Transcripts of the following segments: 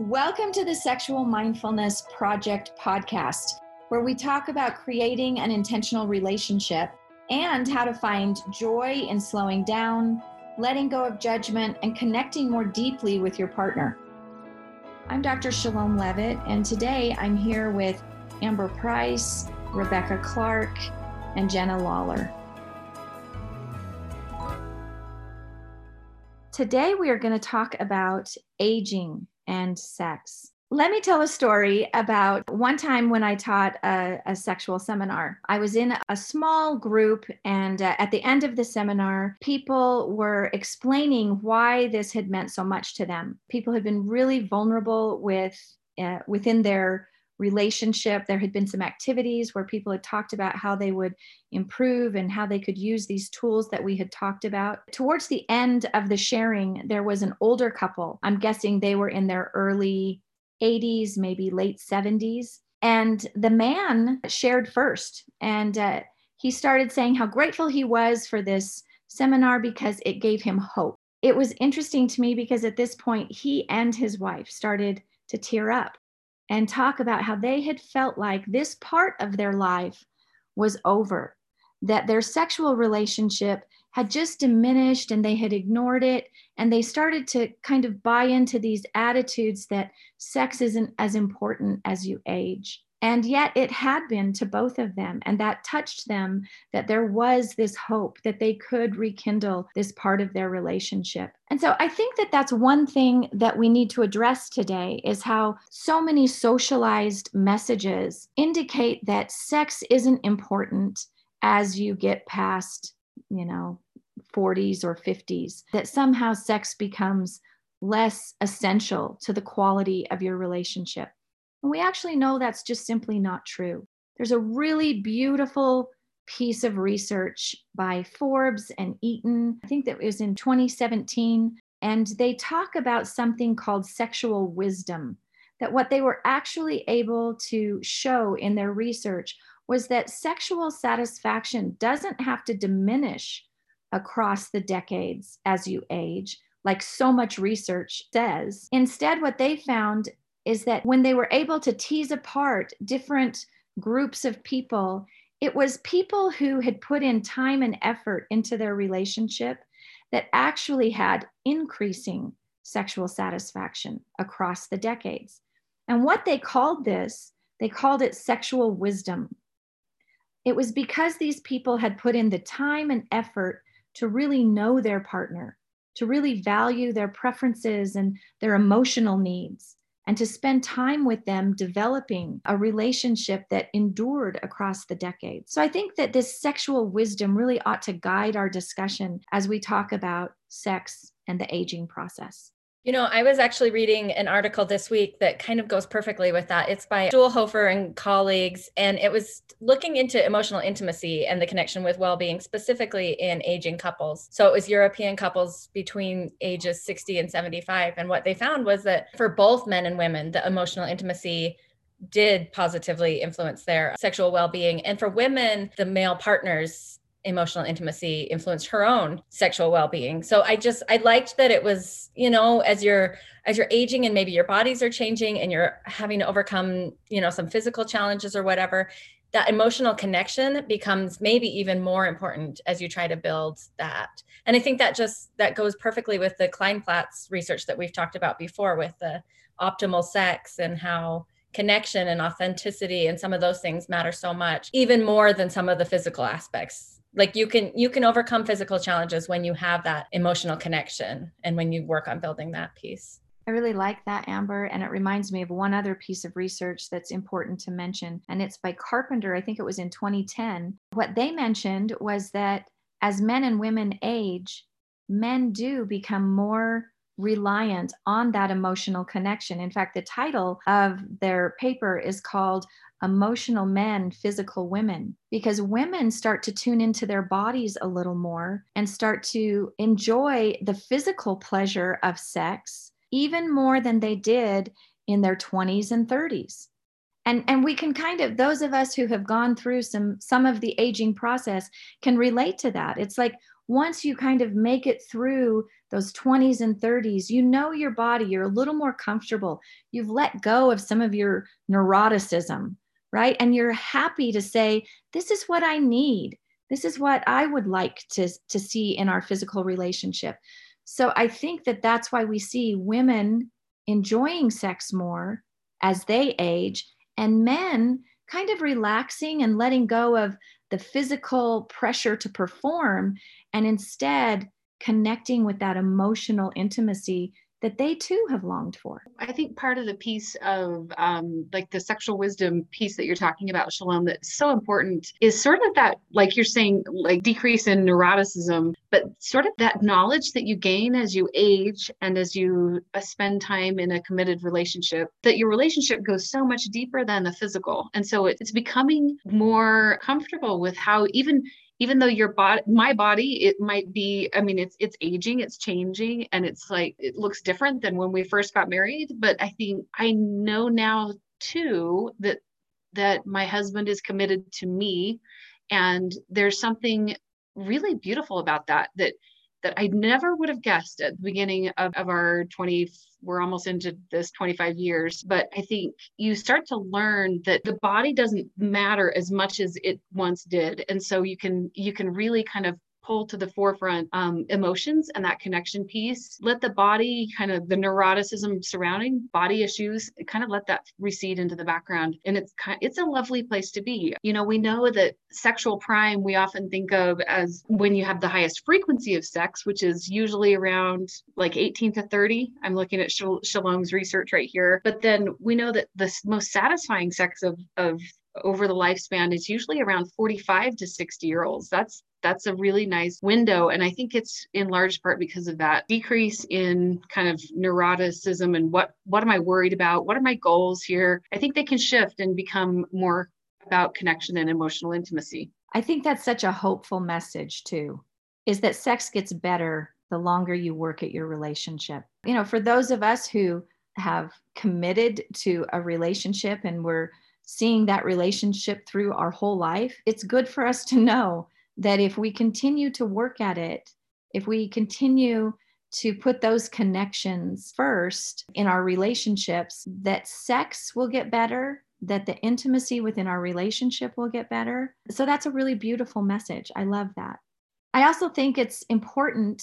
Welcome to the Sexual Mindfulness Project podcast, where we talk about creating an intentional relationship and how to find joy in slowing down, letting go of judgment, and connecting more deeply with your partner. I'm Dr. Chelom Leavitt, and today I'm here with Amber Price, Rebecca Clark, and Jenna Lawler. Today we are going to talk about aging and sex. Let me tell a story about one time when I taught a, a sexual seminar. I was in a small group, and uh, at the end of the seminar, people were explaining why this had meant so much to them. People had been really vulnerable with uh, within their relationship. There had been some activities where people had talked about how they would improve and how they could use these tools that we had talked about. Towards the end of the sharing, there was an older couple. I'm guessing they were in their early 80s, maybe late 70s. And the man shared first. And uh, he started saying how grateful he was for this seminar because it gave him hope. It was interesting to me because at this point, he and his wife started to tear up and talk about how they had felt like this part of their life was over, that their sexual relationship had just diminished and they had ignored it. And they started to kind of buy into these attitudes that sex isn't as important as you age. And yet it had been to both of them. And that touched them that there was this hope that they could rekindle this part of their relationship. And so I think that that's one thing that we need to address today is how so many socialized messages indicate that sex isn't important as you get past, you know, 40s or 50s, that somehow sex becomes less essential to the quality of your relationship. And we actually know that's just simply not true. There's a really beautiful piece of research by Forbes and Eaton. I think that was in 2017. And they talk about something called sexual wisdom. That what they were actually able to show in their research was that sexual satisfaction doesn't have to diminish across the decades as you age, like so much research says. Instead, what they found is that when they were able to tease apart different groups of people, it was people who had put in time and effort into their relationship that actually had increasing sexual satisfaction across the decades. And what they called this, they called it sexual wisdom. It was because these people had put in the time and effort to really know their partner, to really value their preferences and their emotional needs and to spend time with them developing a relationship that endured across the decades. So I think that this sexual wisdom really ought to guide our discussion as we talk about sex and the aging process. You know, I was actually reading an article this week that kind of goes perfectly with that. It's by Štulhofer and colleagues, and it was looking into emotional intimacy and the connection with well being, specifically in aging couples. So it was European couples between ages 60 and 75. And what they found was that for both men and women, the emotional intimacy did positively influence their sexual well being. And for women, the male partners emotional intimacy influenced her own sexual well-being. So i just i liked that it was you know as you're as you're aging and maybe your bodies are changing and you're having to overcome you know some physical challenges or whatever that emotional connection becomes maybe even more important as you try to build that. And i think that just that goes perfectly with the kleinplatz research that we've talked about before with the optimal sex and how connection and authenticity and some of those things matter so much even more than some of the physical aspects like you can you can overcome physical challenges when you have that emotional connection and when you work on building that piece I really like that, Amber. And it reminds me of one other piece of research that's important to mention. And it's by Carpenter. I think it was in 2010. What they mentioned was that as men and women age, men do become more reliant on that emotional connection. In fact, the title of their paper is called Emotional Men, Physical Women, because women start to tune into their bodies a little more and start to enjoy the physical pleasure of sex even more than they did in their 20s and 30s. And, and we can kind of those of us who have gone through some some of the aging process can relate to that it's like once you kind of make it through those 20s and 30s, you know your body, you're a little more comfortable. You've let go of some of your neuroticism, right? And you're happy to say, This is what I need. This is what I would like to, to see in our physical relationship. So I think that that's why we see women enjoying sex more as they age and men kind of relaxing and letting go of the physical pressure to perform and instead connecting with that emotional intimacy that they too have longed for. I think part of the piece of um, like the sexual wisdom piece that you're talking about, Chelom, that's so important is sort of that, like you're saying, like decrease in neuroticism, but sort of that knowledge that you gain as you age and as you uh, spend time in a committed relationship, that your relationship goes so much deeper than the physical. And so it's becoming more comfortable with how even even though your body my body it might be i mean it's it's aging it's changing and it's like it looks different than when we first got married but i think i know now too that that my husband is committed to me and there's something really beautiful about that that that I never would have guessed at the beginning of, of our 20, we're almost into this 25 years. But I think you start to learn that the body doesn't matter as much as it once did. And so you can you can really kind of pull to the forefront um, emotions and that connection piece. Let the body kind of the neuroticism surrounding body issues kind of let that recede into the background. And it's kind it's a lovely place to be. You know, we know that sexual prime we often think of as when you have the highest frequency of sex, which is usually around like 18 to 30. I'm looking at Chelom's research right here. But then we know that the most satisfying sex of of over the lifespan is usually around 45 to 60 year olds. That's that's a really nice window. And I think it's in large part because of that decrease in kind of neuroticism and what what am I worried about? What are my goals here? I think they can shift and become more about connection and emotional intimacy. I think that's such a hopeful message too, is that sex gets better the longer you work at your relationship. You know, for those of us who have committed to a relationship and we're seeing that relationship through our whole life, it's good for us to know that if we continue to work at it, if we continue to put those connections first in our relationships, that sex will get better, that the intimacy within our relationship will get better. So that's a really beautiful message. I love that. I also think it's important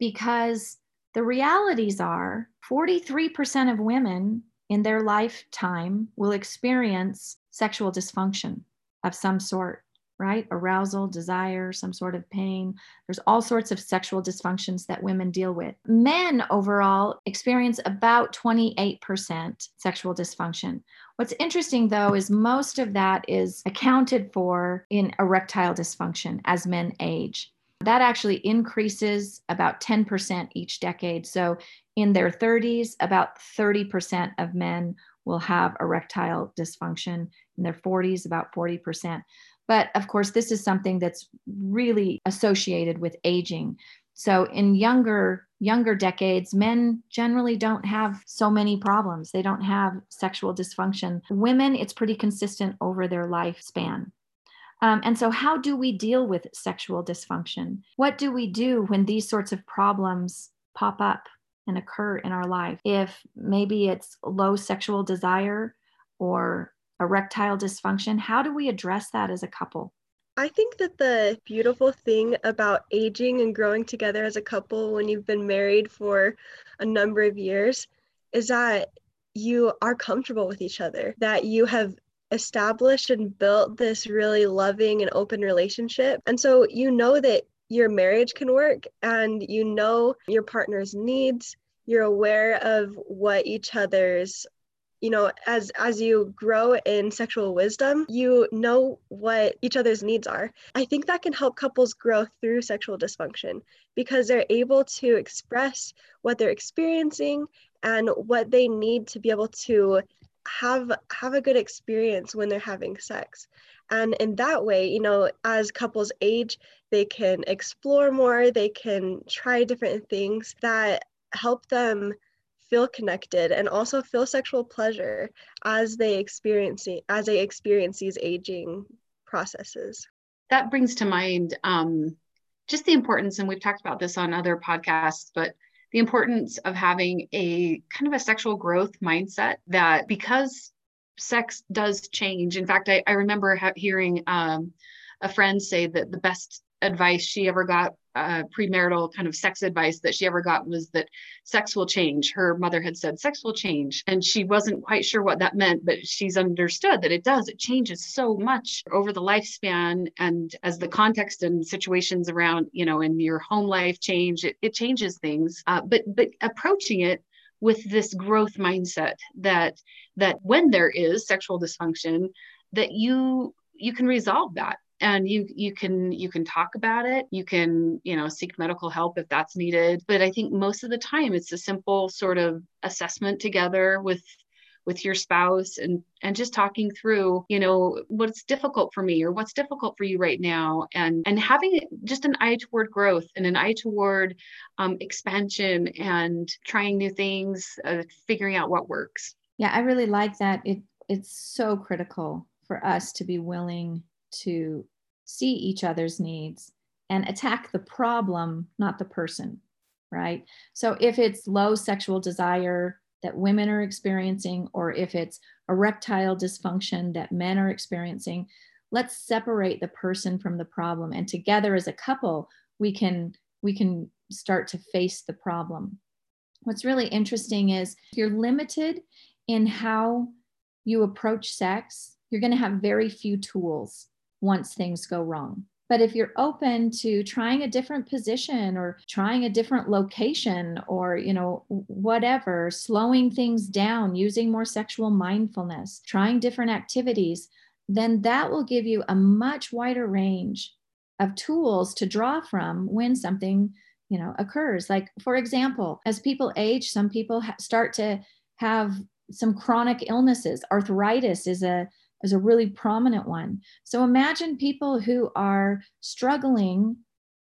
because the realities are 43% of women in their lifetime will experience sexual dysfunction of some sort, right? Arousal, desire, some sort of pain. There's all sorts of sexual dysfunctions that women deal with. Men overall experience about 28% sexual dysfunction. What's interesting though is most of that is accounted for in erectile dysfunction as men age. That actually increases about 10% each decade. So in their 30s, about 30% of men will have erectile dysfunction. In their 40s, about 40%. But of course, this is something that's really associated with aging. So in younger younger decades, men generally don't have so many problems. They don't have sexual dysfunction. Women, it's pretty consistent over their lifespan. Um, and so, how do we deal with sexual dysfunction? What do we do when these sorts of problems pop up and occur in our life? If maybe it's low sexual desire or erectile dysfunction, how do we address that as a couple? I think that the beautiful thing about aging and growing together as a couple when you've been married for a number of years is that you are comfortable with each other, that you have established and built this really loving and open relationship. And so you know that your marriage can work and you know your partner's needs. You're aware of what each other's you know as as you grow in sexual wisdom you know what each other's needs are i think that can help couples grow through sexual dysfunction because they're able to express what they're experiencing and what they need to be able to have have a good experience when they're having sex and in that way you know as couples age they can explore more they can try different things that help them feel connected and also feel sexual pleasure as they experience as they experience these aging processes that brings to mind um, just the importance, and we've talked about this on other podcasts, but the importance of having a kind of a sexual growth mindset that because sex does change. In fact, I, I remember ha- hearing um, a friend say that the best advice she ever got uh, premarital kind of sex advice that she ever got was that sex will change. Her mother had said sex will change, and she wasn't quite sure what that meant, but she's understood that it does. It changes so much over the lifespan, and as the context and situations around, you know, in your home life change, it, it changes things. Uh, but but approaching it with this growth mindset that that when there is sexual dysfunction, that you you can resolve that and you you can you can talk about it. You can you know seek medical help if that's needed. But i think most of the time it's a simple sort of assessment together with with your spouse and and just talking through you know what's difficult for me or what's difficult for you right now. And and having just an eye toward growth and an eye toward um, expansion and trying new things uh, figuring out what works. Yeah i really like that. It it's so critical for us to be willing to see each other's needs and attack the problem, not the person, right? So if it's low sexual desire that women are experiencing, or if it's erectile dysfunction that men are experiencing, let's separate the person from the problem. And together as a couple, we can we can start to face the problem. What's really interesting is you're limited in how you approach sex, you're going to have very few tools once things go wrong. But if you're open to trying a different position or trying a different location or, you know, whatever, slowing things down, using more sexual mindfulness, trying different activities, then that will give you a much wider range of tools to draw from when something, you know, occurs. Like, for example, as people age, some people ha- start to have some chronic illnesses. Arthritis is a is a really prominent one. So imagine people who are struggling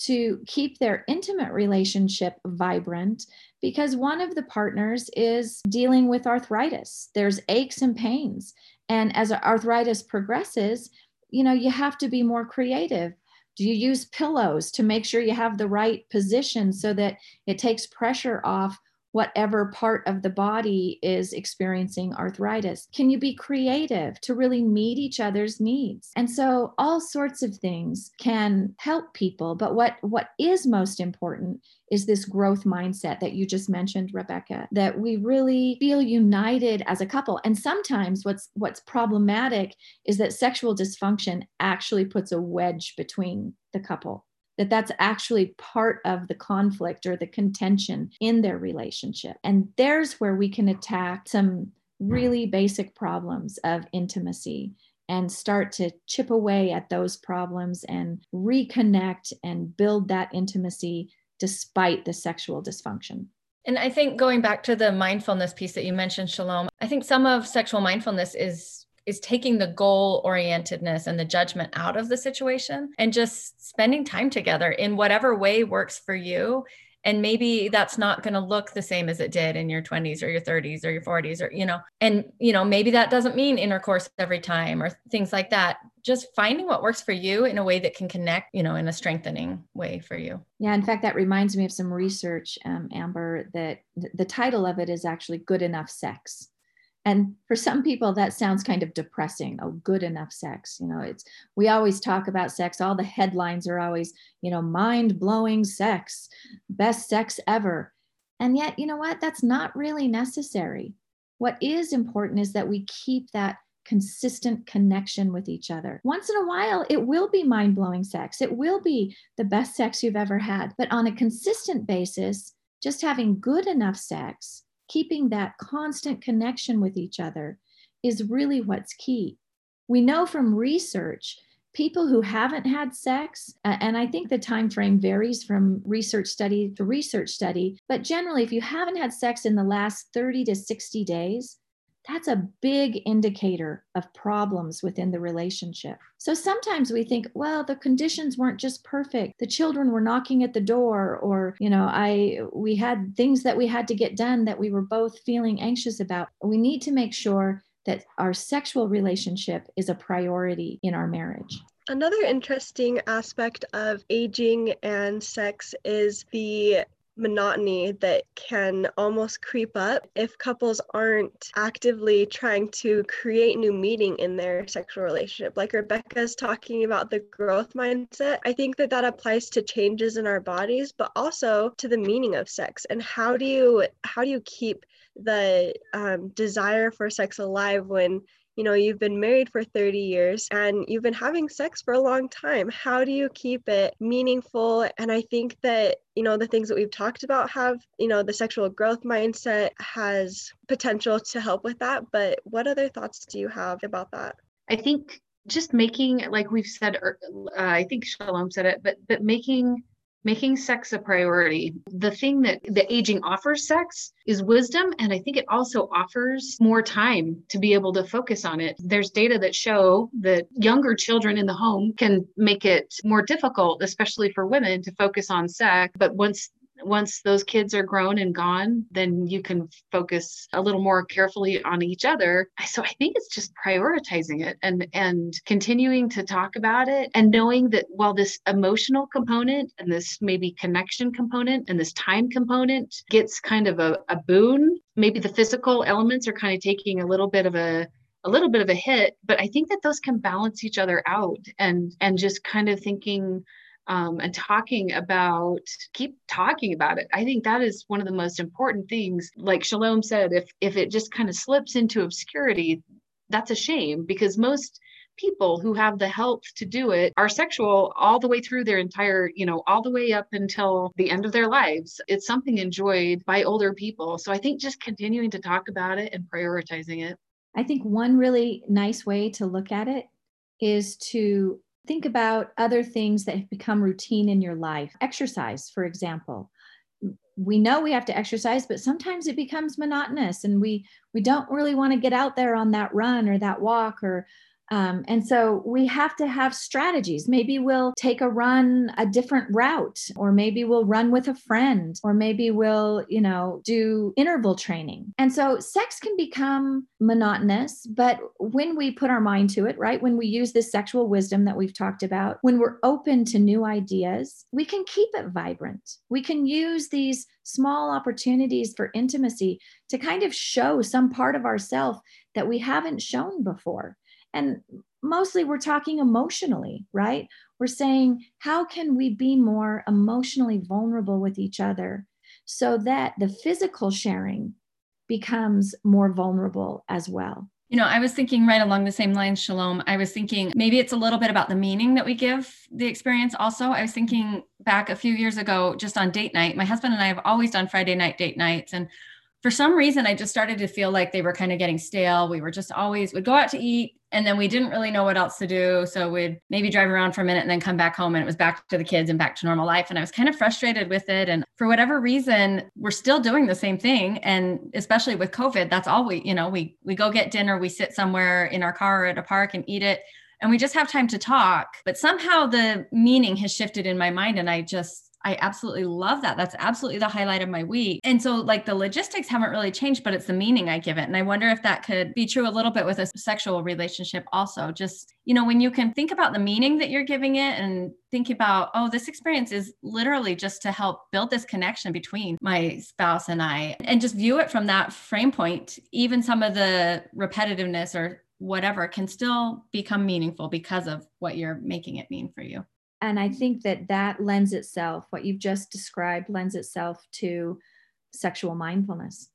to keep their intimate relationship vibrant because one of the partners is dealing with arthritis. There's aches and pains. And as arthritis progresses, you know, you have to be more creative. Do you use pillows to make sure you have the right position so that it takes pressure off whatever part of the body is experiencing arthritis? Can you be creative to really meet each other's needs? And so all sorts of things can help people, but what what is most important is this growth mindset that you just mentioned Rebecca that we really feel united as a couple. And sometimes what's what's problematic is that sexual dysfunction actually puts a wedge between the couple that that's actually part of the conflict or the contention in their relationship. And there's where we can attack some really basic problems of intimacy and start to chip away at those problems and reconnect and build that intimacy despite the sexual dysfunction. And I think going back to the mindfulness piece that you mentioned, Chelom, I think some of sexual mindfulness is is taking the goal orientedness and the judgment out of the situation and just spending time together in whatever way works for you. And maybe that's not going to look the same as it did in your 20s or your 30s or your 40s or you know and you know maybe that doesn't mean intercourse every time or things like that. Just finding what works for you in a way that can connect you know in a strengthening way for you. Yeah in fact that reminds me of some research um, amber that the title of it is actually good enough sex and for some people that sounds kind of depressing oh good enough sex you know it's we always talk about sex all the headlines are always you know mind blowing sex best sex ever and yet you know what that's not really necessary what is important is that we keep that consistent connection with each other. Once in a while, it will be mind blowing sex. It will be the best sex you've ever had. But on a consistent basis, just having good enough sex keeping that constant connection with each other is really what's key. We know from research people who haven't had sex and i think the time frame varies from research study to research study but generally if you haven't had sex in the last 30 to 60 days that's a big indicator of problems within the relationship. So sometimes we think, well, the conditions weren't just perfect. The children were knocking at the door or, you know, I we had things that we had to get done that we were both feeling anxious about. We need to make sure that our sexual relationship is a priority in our marriage. Another interesting aspect of aging and sex is the monotony that can almost creep up if couples aren't actively trying to create new meaning in their sexual relationship. Like Rebecca's talking about the growth mindset, I think that that applies to changes in our bodies, but also to the meaning of sex. And how do you how do you keep the um, desire for sex alive when you know you've been married for 30 years and you've been having sex for a long time. How do you keep it meaningful? And i think that you know the things that we've talked about have you know the sexual growth mindset has potential to help with that but what other thoughts do you have about that? I think just making like we've said uh, i think chelom said it but but making making sex a priority. The thing that the aging offers sex is wisdom. And I think it also offers more time to be able to focus on it. There's data that show that younger children in the home can make it more difficult, especially for women, to focus on sex. But once once those kids are grown and gone, then you can focus a little more carefully on each other. So I think it's just prioritizing it and and continuing to talk about it and knowing that while this emotional component and this maybe connection component and this time component gets kind of a, a boon, maybe the physical elements are kind of taking a little bit of a a little bit of a hit but i think that those can balance each other out and and just kind of thinking um, and talking about keep talking about it i think that is one of the most important things like chelom said if if it just kind of slips into obscurity that's a shame because most people who have the health to do it are sexual all the way through their entire, you know, all the way up until the end of their lives. It's something enjoyed by older people. So I think just continuing to talk about it and prioritizing it. I think one really nice way to look at it is to Think about other things that have become routine in your life. Exercise, for example. We know we have to exercise, but sometimes it becomes monotonous and we we don't really want to get out there on that run or that walk or um, and so we have to have strategies. Maybe we'll take a run a different route, or maybe we'll run with a friend, or maybe we'll, you know, do interval training. And so sex can become monotonous, but when we put our mind to it, right, when we use this sexual wisdom that we've talked about, when we're open to new ideas, we can keep it vibrant. We can use these small opportunities for intimacy to kind of show some part of ourself that we haven't shown before. And mostly we're talking emotionally, right? We're saying, how can we be more emotionally vulnerable with each other so that the physical sharing becomes more vulnerable as well? You know, I was thinking right along the same lines, Chelom. I was thinking maybe it's a little bit about the meaning that we give the experience also. I was thinking back a few years ago, just on date night. My husband and I have always done Friday night date nights. And for some reason, I just started to feel like they were kind of getting stale. We were just always, would go out to eat and then we didn't really know what else to do. So we'd maybe drive around for a minute and then come back home and it was back to the kids and back to normal life. And I was kind of frustrated with it. And for whatever reason, we're still doing the same thing. And especially with COVID, that's all we, you know, we, we go get dinner, we sit somewhere in our car or at a park and eat it. And we just have time to talk. But somehow the meaning has shifted in my mind. And I just, I absolutely love that. That's absolutely the highlight of my week. And so, like, the logistics haven't really changed, but it's the meaning I give it. And I wonder if that could be true a little bit with a sexual relationship, also. Just, you know, when you can think about the meaning that you're giving it and think about, oh, this experience is literally just to help build this connection between my spouse and I, and just view it from that frame point, even some of the repetitiveness or whatever can still become meaningful because of what you're making it mean for you and i think that that lends itself what you've just described lends itself to sexual mindfulness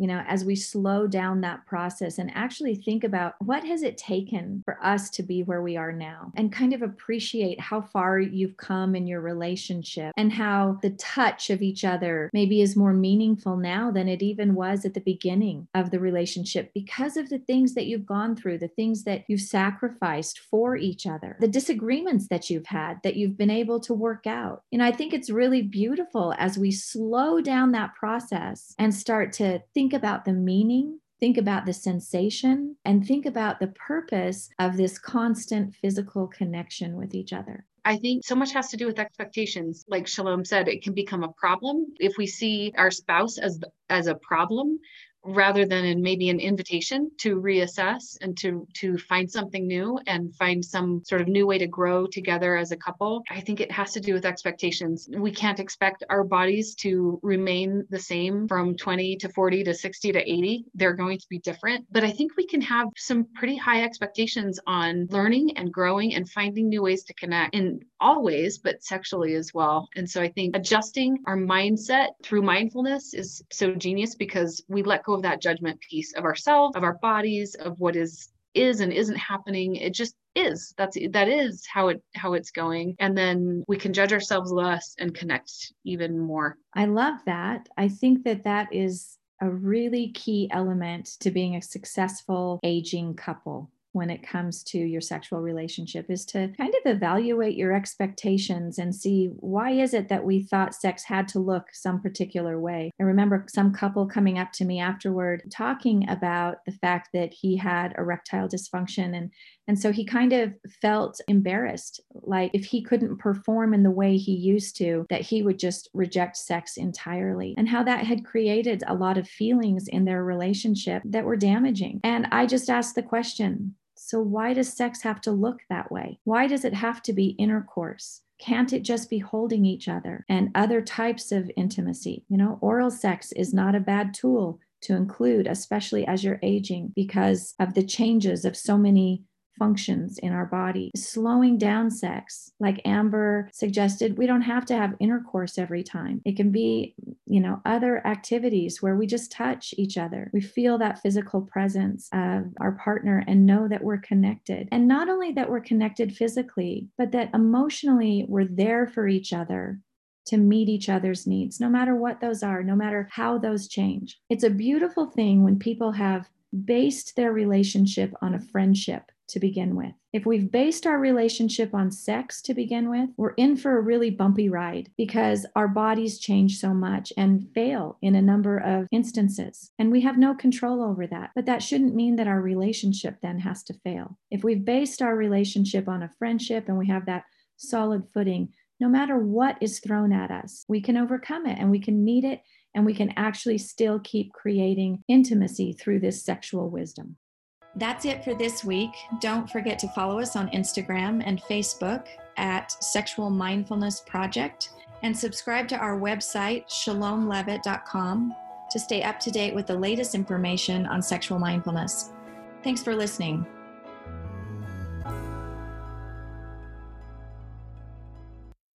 you know as we slow down that process and actually think about what has it taken for us to be where we are now and kind of appreciate how far you've come in your relationship and how the touch of each other maybe is more meaningful now than it even was at the beginning of the relationship because of the things that you've gone through the things that you've sacrificed for each other the disagreements that you've had that you've been able to work out. You know i think it's really beautiful as we slow down that process and start to think think about the meaning, think about the sensation, and think about the purpose of this constant physical connection with each other. I think so much has to do with expectations. Like Chelom said, it can become a problem if we see our spouse as as a problem rather than in maybe an invitation to reassess and to to find something new and find some sort of new way to grow together as a couple i think it has to do with expectations. We can't expect our bodies to remain the same from 20 to 40 to 60 to 80 they're going to be different. But i think we can have some pretty high expectations on learning and growing and finding new ways to connect in all ways but sexually as well. And so i think adjusting our mindset through mindfulness is so genius because we let go of that judgment piece of ourselves, of our bodies, of what is is and isn't happening. It just is. That's that is how it how it's going. And then we can judge ourselves less and connect even more. I love that. I think that that is a really key element to being a successful aging couple when it comes to your sexual relationship is to kind of evaluate your expectations and see why is it that we thought sex had to look some particular way. I remember some couple coming up to me afterward talking about the fact that he had erectile dysfunction and and so he kind of felt embarrassed like if he couldn't perform in the way he used to that he would just reject sex entirely and how that had created a lot of feelings in their relationship that were damaging. And I just asked the question so, why does sex have to look that way? Why does it have to be intercourse? Can't it just be holding each other and other types of intimacy? You know, oral sex is not a bad tool to include, especially as you're aging, because of the changes of so many functions in our body. Slowing down sex, like Amber suggested, we don't have to have intercourse every time. It can be, you know, other activities where we just touch each other. We feel that physical presence of our partner and know that we're connected. And not only that we're connected physically, but that emotionally we're there for each other to meet each other's needs, no matter what those are, no matter how those change. It's a beautiful thing when people have based their relationship on a friendship to begin with. If we've based our relationship on sex to begin with, we're in for a really bumpy ride because our bodies change so much and fail in a number of instances. And we have no control over that. But that shouldn't mean that our relationship then has to fail. If we've based our relationship on a friendship and we have that solid footing, no matter what is thrown at us, we can overcome it and we can meet it and we can actually still keep creating intimacy through this sexual wisdom. That's it for this week. Don't forget to follow us on Instagram and Facebook at Sexual Mindfulness Project and subscribe to our website, chelomleavitt.com, to stay up to date with the latest information on sexual mindfulness. Thanks for listening.